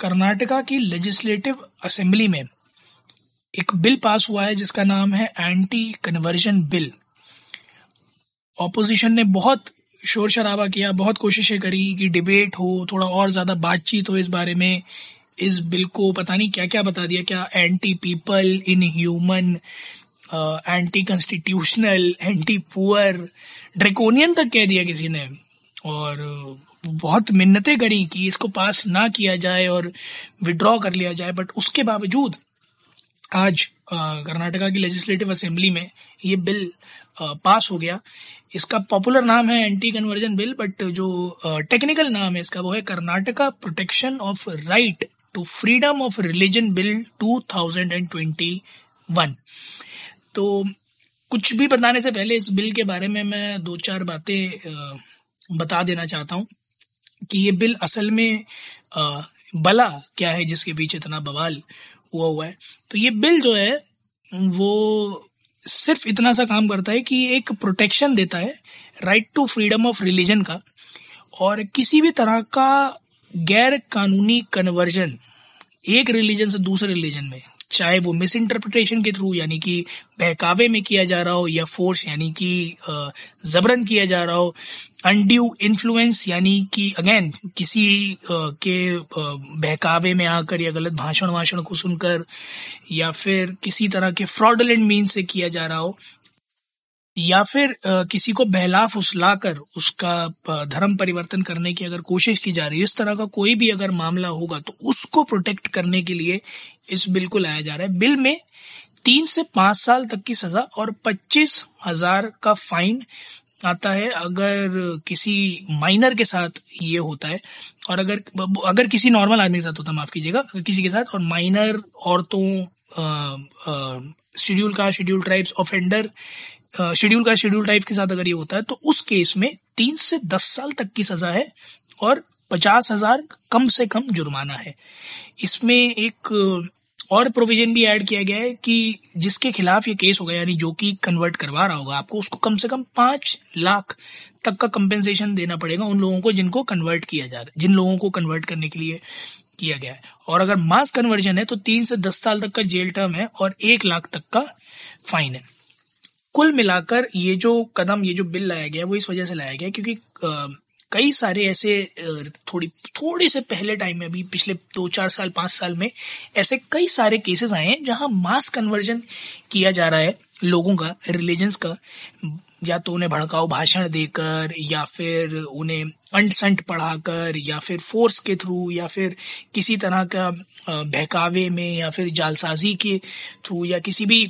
कर्नाटका की legislative assembly में एक बिल पास हुआ है, जिसका नाम है एंटी कन्वर्जन बिल ऑपोजिशन ने बहुत शोर शराबा किया, बहुत कोशिशें करी कि डिबेट हो, थोड़ा और ज़्यादा बातचीत हो इस बारे में। इस बिल को पता नहीं क्या क्या बता दिया, क्या anti people inhuman anti constitutional anti poor draconian तक कह दिया किसी ने। और बहुत मिन्नतें करी कि इसको पास ना किया जाए और विड्रॉ कर लिया जाए बट उसके बावजूद आज कर्नाटका की लेजिस्लेटिव असेंबली में ये बिल पास हो गया। इसका पॉपुलर नाम है एंटी कन्वर्जन बिल बट जो टेक्निकल नाम है इसका वो है Karnataka protection of right to freedom of religion bill 2021 तो कुछ भी बताने से पहले इस बिल के बारे में मैं दो चार बातें बता देना चाहता हूँ। कि ये बिल असल में बला क्या है जिसके पीछे इतना बवाल हुआ हुआ है। तो ये बिल जो है, वो सिर्फ़ इतना सा काम करता है कि एक प्रोटेक्शन देता है right to freedom of religion का। और किसी भी तरह का गैर कानूनी कन्वर्जन एक रिलीजन से दूसरे रिलीजन में चाहे वो मिस इंटरप्रिटेशन के थ्रू यानी कि बहकावे में किया जा रहा हो या फोर्स यानी कि जबरन किया जा रहा हो अनड्यू इन्फ्लुएंस यानी कि अगेन किसी के बहकावे में आकर या गलत भाषण वाषण को सुनकर या फिर किसी तरह के फ्रॉडलेंट मीन से किया जा रहा हो या फिर किसी को बहला फुसला कर उसका धर्म परिवर्तन करने की अगर कोशिश की जा रही है, इस तरह का कोई भी अगर मामला होगा तो उसको प्रोटेक्ट करने के लिए इस बिल को लाया जा रहा है। बिल में तीन से पाँच साल तक की सजा और पच्चीस हज़ार का फाइन आता है अगर किसी माइनर के साथ ये होता है। और अगर अगर किसी नॉर्मल आदमी के साथ होता है, माफ़ कीजिएगा किसी के साथ और माइनर औरतों शेड्यूल का शेड्यूल ट्राइब्स ऑफेंडर शेड्यूल का शेड्यूल टाइप के साथ अगर ये होता है तो उस केस में तीन से दस साल तक की सजा है और पचास हज़ार कम से कम जुर्माना है। इसमें एक और प्रोविज़न भी ऐड किया गया है कि जिसके खिलाफ ये केस होगा यानी जो कि कन्वर्ट करवा रहा होगा आपको, उसको कम से कम पाँच लाख तक का कंपेंसेशन देना पड़ेगा उन लोगों को जिनको कन्वर्ट किया जा रहा है जिन लोगों को कन्वर्ट करने के लिए किया गया है। और अगर मास कन्वर्जन है तो तीन से दस साल तक का जेल टर्म है और एक लाख तक का फाइन है। कुल मिलाकर ये जो कदम, ये जो बिल लाया गया, वो इस वजह से लाया गया क्योंकि कई सारे ऐसे थोड़ी, थोड़े से पहले टाइम में, अभी पिछले दो, चार साल, पाँच साल में, ऐसे कई सारे केसेस आए हैं जहाँ मास कन्वर्जन किया जा रहा है लोगों का रिलीजन्स का। या तो उन्हें भड़काऊ भाषण देकर, या फिर उन्हें अंट संट पढ़ाकर, या फिर फोर्स के थ्रू या फिर किसी तरह का बहकावे में, या फिर जालसाजी के थ्रू या किसी भी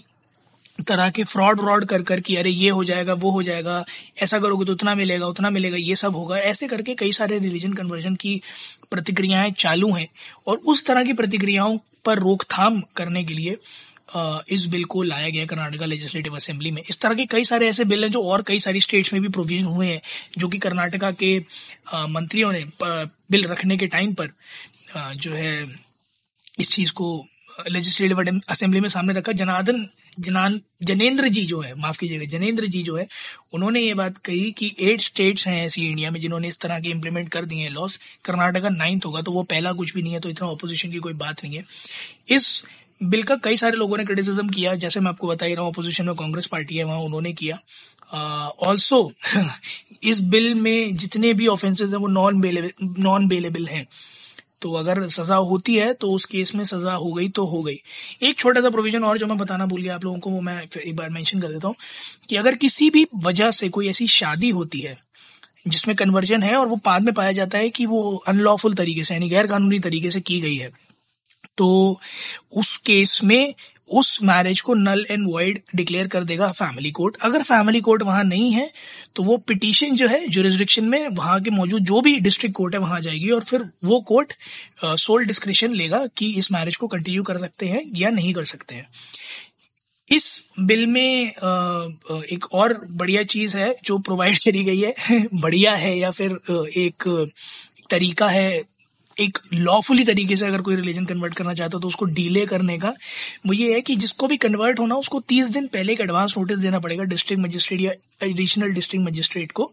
तरह के फ्रॉड व्रॉड कर कर कि अरे ये हो जाएगा, वो हो जाएगा, ऐसा करोगे तो उतना मिलेगा उतना मिलेगा, ये सब होगा। ऐसे करके कई सारे रिलीजन कन्वर्जन की प्रतिक्रियाएँ चालू हैं और उस तरह की प्रतिक्रियाओं पर रोकथाम करने के लिए इस बिल को लाया गया कर्नाटका लेजिस्लेटिव असेंबली में। इस तरह के कई सारे ऐसे बिल हैं जो और कई सारी स्टेट्स में भी प्रोविज़न हुए हैं, जो कि कर्नाटका के मंत्रियों ने बिल रखने के टाइम पर जो है, इस चीज़ को लेजिस्लेटिव असेंबली में सामने रखा जनार्दन जनान जनेन्द्र जी जो है माफ़ कीजिएगा जनेन्द्र जी जो है उन्होंने ये बात कही कि एट स्टेट्स हैं ऐसी इंडिया में जिन्होंने इस तरह के इम्प्लीमेंट कर दिए हैं लॉस कर्नाटका नाइन्थ होगा तो वो पहला कुछ भी नहीं है तो इतना ऑपोजिशन की कोई बात नहीं है। इस बिल का कई सारे लोगों ने क्रिटिसिज्म किया जैसे मैं आपको बता ही रहा हूँ अपोजिशन में कांग्रेस पार्टी है वहाँ उन्होंने किया। ऑल्सो uh, इस बिल में जितने भी ऑफेंसेज हैं वो नॉन बेलेबल नॉन बेलेबल हैं। तो अगर सजा होती है तो उस केस में सजा हो गई तो हो गई। एक छोटा सा प्रोविज़न और जो मैं बताना भूल गया आप लोगों को, वो मैं एक बार मेंशन कर देता हूँ कि अगर किसी भी वजह से कोई ऐसी शादी होती है, जिसमें कन्वर्जन है और वो बाद में पाया जाता है कि वो अनलॉफुल तरीके से, यानी गैर कानूनी तरीके से की गई है तो उस केस में उस मैरिज को नल एंड वॉइड डिक्लेयर कर देगा फैमिली कोर्ट अगर फैमिली कोर्ट वहाँ नहीं है तो वो पिटीशन जो है जुरिस्डिक्शन में वहाँ के मौजूद जो भी डिस्ट्रिक्ट कोर्ट है, वहाँ जाएगी और फिर वो कोर्ट सोल डिस्क्रिप्शन लेगा कि इस मैरिज को कंटिन्यू कर सकते हैं या नहीं कर सकते हैं। इस बिल में एक और बढ़िया चीज़ है जो प्रोवाइड करी गई है। बढ़िया है या फिर एक तरीका है एक लॉफुली तरीके से अगर कोई रिलीजन कन्वर्ट करना चाहता है तो उसको डीले करने का वो ये है कि जिसको भी कन्वर्ट होना, उसको तीस दिन पहले एक एडवांस नोटिस देना पड़ेगा डिस्ट्रिक्ट मजिस्ट्रेट या एडिशनल डिस्ट्रिक्ट मजिस्ट्रेट को।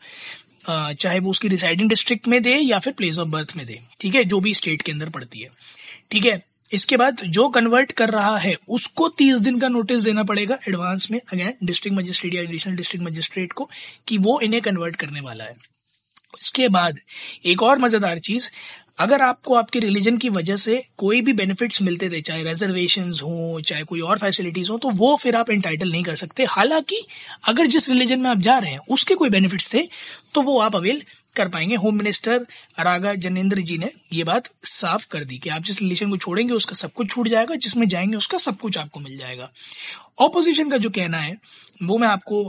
चाहे वो उसकी रिसाइडिंग डिस्ट्रिक्ट में दे या फिर प्लेस ऑफ़ बर्थ में दे। ठीक है? जो भी स्टेट के अंदर पड़ती है। ठीक है? इसके बाद जो कन्वर्ट कर रहा है, उसको तीस दिन का नोटिस देना पड़ेगा एडवांस में अगेन डिस्ट्रिक्ट मजिस्ट्रेट या एडिशनल डिस्ट्रिक्ट मजिस्ट्रेट को, कि वो इन्हें कन्वर्ट करने वाला है। इसके बाद एक और मज़ेदार चीज़ अगर आपको आपके रिलीजन की वजह से कोई भी बेनिफिट्स मिलते थे, चाहे रिजर्वेशन हो, चाहे कोई और फैसिलिटीज़ हो तो वो फिर आप एंटाइटल नहीं कर सकते। हालाँकि अगर जिस रिलीजन में आप जा रहे हैं, उसके कोई बेनिफिट्स थे तो वो आप अवेल कर पाएँगे। होम मिनिस्टर रागा जनेन्द्र जी ने ये बात साफ़ कर दी कि आप जिस रिलेशन को छोड़ेंगे, उसका सब कुछ छूट जाएगा, जिसमें जाएँगे, उसका सब कुछ आपको मिल जाएगा। ऑपोजिशन का जो कहना है वो मैं आपको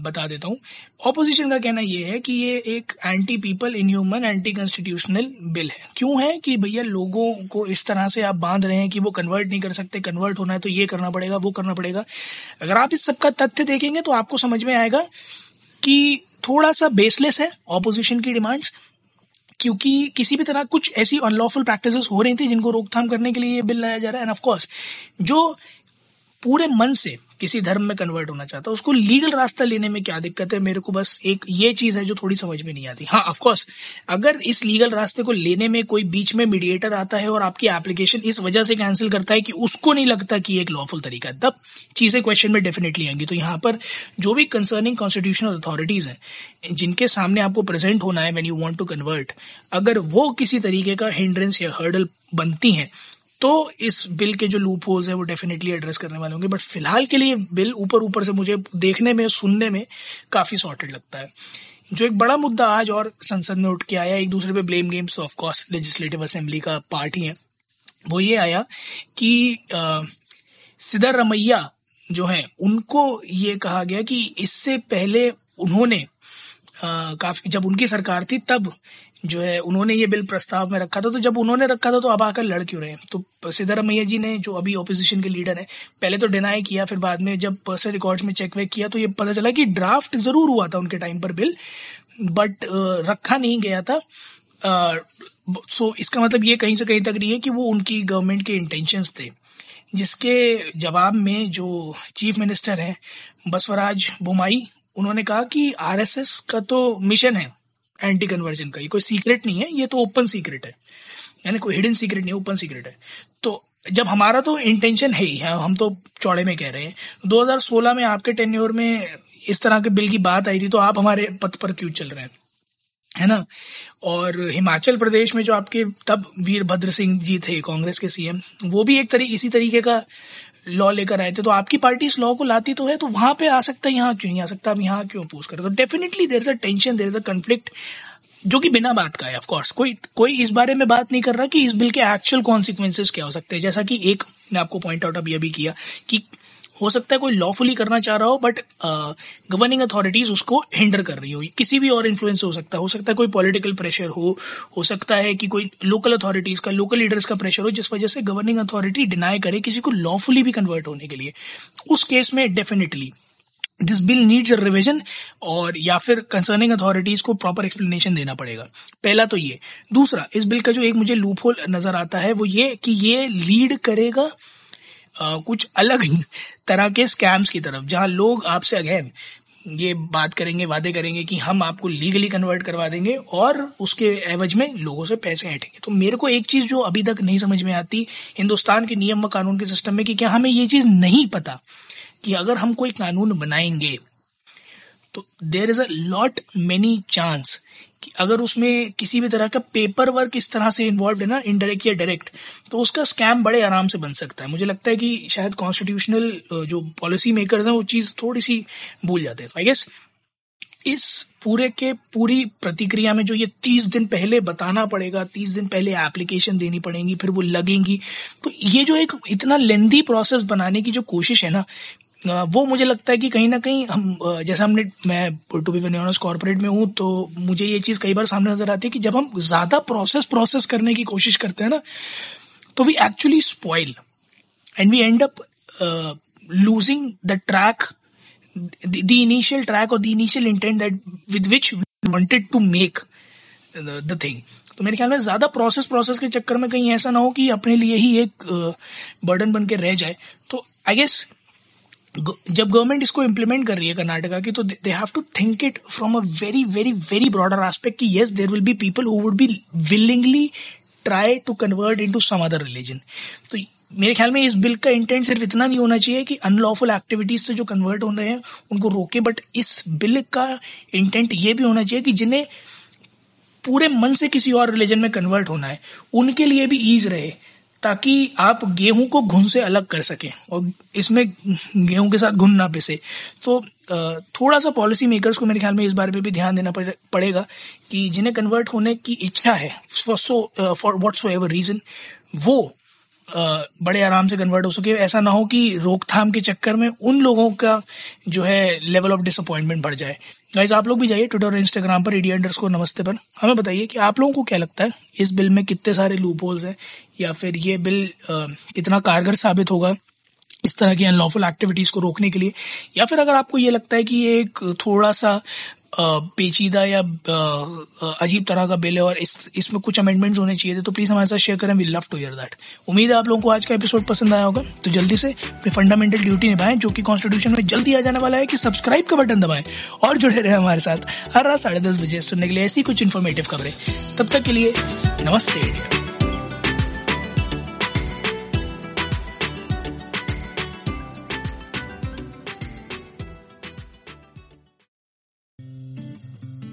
बता देता हूँ। ऑपोजिशन का कहना ये है कि ये एक anti people inhuman anti constitutional bill है। क्यों है? कि भैया लोगों को इस तरह से आप बाँध रहे हैं कि वो कन्वर्ट नहीं कर सकते कन्वर्ट होना है तो ये करना पड़ेगा, वो करना पड़ेगा। अगर आप इस सबका तथ्य देखेंगे तो आपको समझ में आएगा कि थोड़ा सा बेसलेस है ऑपोजिशन की डिमांड्स क्योंकि किसी भी तरह कुछ ऐसी अनलॉफुल प्रैक्टिसेस हो रही थी जिनको रोकथाम करने के लिए ये बिल लाया जा रहा है। एंड ऑफ़ कोर्स जो पूरे मन से किसी धर्म में कन्वर्ट होना चाहता है उसको लीगल रास्ता लेने में क्या दिक्कत है? मेरे को बस एक ये चीज़ है जो थोड़ी समझ में नहीं आती। हाँ ऑफकोर्स अगर इस लीगल रास्ते को लेने में कोई बीच में मीडिएटर आता है और आपकी एप्लीकेशन इस वजह से कैंसिल करता है कि उसको नहीं लगता कि एक लॉफुल तरीका है, तब चीज़ें क्वेश्चन में डेफिनेटली आएँगी। तो यहाँ पर जो भी कंसर्निंग कॉन्स्टिट्यूशनल अथॉरिटीज हैं, जिनके सामने आपको प्रेजेंट होना है when you want to convert अगर वो किसी तरीके का हिंड्रेंस या हर्डल बनती हैं तो इस बिल के जो लूप होल्स है, वो डेफिनेटली एड्रेस करने वाले होंगे। बट फ़िलहाल के लिए बिल ऊपर ऊपर से मुझे देखने में, सुनने में काफ़ी सॉर्टेड लगता है। जो एक बड़ा मुद्दा आज और संसद में उठ के आया, एक दूसरे पे blame games of course legislative assembly का पार्ट ही है। वो ये आया कि सिद्धरमैया जो है, उनको ये कहा गया कि इससे पहले उन्होंने काफ़ी, जब उनकी सरकार थी, तब जो है, उन्होंने ये बिल प्रस्ताव में रखा था तो जब उन्होंने रखा था तो अब आकर लड़ क्यों रहे तो सिद्धरमैया जी ने, जो अभी ऑपोजिशन के लीडर है, पहले तो डिनाई किया, फिर बाद में जब पर्सनल रिकॉर्ड्स में चेक वेक किया तो ये पता चला कि ड्राफ्ट ज़रूर हुआ था उनके टाइम पर बिल बट रखा नहीं गया था। सो इसका मतलब ये कहीं से कहीं तक नहीं है कि वो उनकी गवर्नमेंट के इंटेंशंस थे, जिसके जवाब में जो चीफ मिनिस्टर हैं, बसवराज बुमाई, उन्होंने कहा कि आरएसएस का तो मिशन है। एंटी कन्वर्जन का। ये कोई सीक्रेट नहीं है, ये तो ओपन सीक्रेट है। यानी कोई हिडन सीक्रेट नहीं ओपन सीक्रेट है। तो जब हमारा तो इंटेंशन है ही है हम तो चौड़े में कह रहे हैं। 2016 में आपके टेन्योर में इस तरह के बिल की बात आई थी तो आप हमारे पथ पर क्यों चल रहे हैं? है ना? और हिमाचल प्रदेश में जो आपके, तब वीरभद्र सिंह जी थे, कांग्रेस के सीएम वो भी एक तरीके इसी तरीके का लॉ लेकर आए थे तो आपकी पार्टी इस लॉ को लाती तो है तो वहाँ पे आ सकता है, यहाँ क्यों नहीं आ सकता, अब यहाँ क्यों अपोज कर तो definitely there is a tension there is a conflict जो कि बिना बात का है ऑफकोर्स कोई कोई इस बारे में बात नहीं कर रहा कि इस बिल के एक्चुअल कॉन्सिक्वेंसेज क्या हो सकते हैं। जैसा कि एक, मैं आपको पॉइंट आउट अभी अभी किया कि हो सकता है कोई लॉफुली करना चाह रहा हो बट गवर्निंग अथॉरिटीज उसको हिंडर कर रही हो। किसी भी और इन्फ्लुएंस हो सकता है। हो सकता है कोई पॉलिटिकल प्रेशर हो हो सकता है कि कोई लोकल अथॉरिटीज का लोकल लीडर्स का प्रेशर हो, जिस वजह से गवर्निंग अथॉरिटी डिनाई करे किसी को लॉफुली भी कन्वर्ट होने के लिए। उस केस में definitely this bill needs a revision और, या फिर कंसर्निंग अथॉरिटीज को प्रॉपर एक्सप्लेनेशन देना पड़ेगा। पहला तो ये। दूसरा, इस बिल का जो एक मुझे लूप होल नज़र आता है, वो ये कि ये लीड करेगा कुछ अलग तरह के स्कैम्स की तरफ़, जहाँ लोग आपसे अगेन ये बात करेंगे, वादे करेंगे कि हम आपको लीगली कन्वर्ट करवा देंगे और उसके एवज में लोगों से पैसे हटेंगे। तो मेरे को एक चीज़ जो अभी तक नहीं समझ में आती, हिंदुस्तान के नियम व कानून के सिस्टम में कि क्या हमें ये चीज़ नहीं पता कि अगर हम कोई कानून बनाएँगे तो there is a lot many chance कि अगर उसमें किसी भी तरह का पेपर वर्क इस तरह से इन्वॉल्व है ना इनडायरेक्ट या डायरेक्ट तो उसका स्कैम बड़े आराम से बन सकता है। मुझे लगता है कि शायद कॉन्स्टिट्यूशनल जो पॉलिसी मेकर्स हैं, वो चीज़ थोड़ी सी भूल जाते हैं। आई गेस इस पूरे के पूरी प्रतिक्रिया में जो ये तीस दिन पहले बताना पड़ेगा, तीस दिन पहले एप्लीकेशन देनी पड़ेगी, फिर वो लगेंगी तो ये जो एक इतना लेंदी प्रोसेस बनाने की जो कोशिश है ना वो मुझे लगता है कि कहीं ना कहीं हम जैसे हमने, मैं टू बी ऑनस्ट कॉर्पोरेट में हूँ तो मुझे ये चीज़ कई बार सामने नज़र आती है कि जब हम ज़्यादा प्रोसेस प्रोसेस करने की कोशिश करते हैं ना तो we actually spoil and we end up losing the track the initial track और the initial intent that with which we wanted to make the thing तो मेरे ख्याल में ज़्यादा प्रोसेस प्रोसेस के चक्कर में कहीं ऐसा ना हो कि अपने लिए ही एक बर्डन बन के रह जाए। तो आई गेस जब गवर्नमेंट इसको इम्प्लीमेंट कर रही है कर्नाटका की तो they have to think it from a very very very broader aspect कि yes there will be people who would be willingly try to convert into some other religion तो मेरे ख्याल में इस बिल का इंटेंट सिर्फ़ इतना नहीं होना चाहिए कि अनलॉफुल एक्टिविटीज़ से जो कन्वर्ट हो रहे हैं, उनको रोके बट इस बिल का इंटेंट ये भी होना चाहिए कि जिन्हें पूरे मन से किसी और रिलीजन में कन्वर्ट होना है, उनके लिए भी ईज रहे। ताकि आप गेहूँ को घुन से अलग कर सकें और इसमें गेहूँ के साथ घुन ना पिसे। तो थोड़ा सा पॉलिसी मेकर्स को मेरे ख्याल में इस बारे में भी ध्यान देना पड़ेगा कि जिन्हें कन्वर्ट होने की इच्छा है for so for whatsoever reason वो बड़े आराम से कन्वर्ट हो सके। ऐसा ना हो कि रोकथाम के चक्कर में उन लोगों का जो है लेवल ऑफ़ डिसअपॉइंटमेंट बढ़ जाए। गाइज़ आप लोग भी जाइए ट्विटर और इंस्टाग्राम पर इंडिया अंडर को नमस्ते पर। हमें बताइए कि आप लोगों को क्या लगता है, इस बिल में कितने सारे लूप होल्स हैं, या फिर ये बिल कितना कारगर साबित होगा इस तरह की अनलॉफुल एक्टिविटीज़ को रोकने के लिए? या फिर अगर आपको ये लगता है कि ये एक थोड़ा सा पेचीदा या अजीब तरह का बिल है और इस, इसमें कुछ अमेंडमेंट्स होने चाहिए थे तो प्लीज़ हमारे साथ शेयर करें we love to hear that उम्मीद है आप लोगों को आज का एपिसोड पसंद आया होगा तो जल्दी से अपनी फंडामेंटल ड्यूटी निभाएँ, जो कि कॉन्स्टिट्यूशन में जल्दी आ जाने वाला है कि सब्सक्राइब का बटन दबाएँ, और जुड़े रहे हमारे साथ हर रात साढ़े दस बजे सुनने के लिए ऐसी कुछ इन्फॉर्मेटिव खबरें। तब तक के लिए, नमस्ते। इंडिया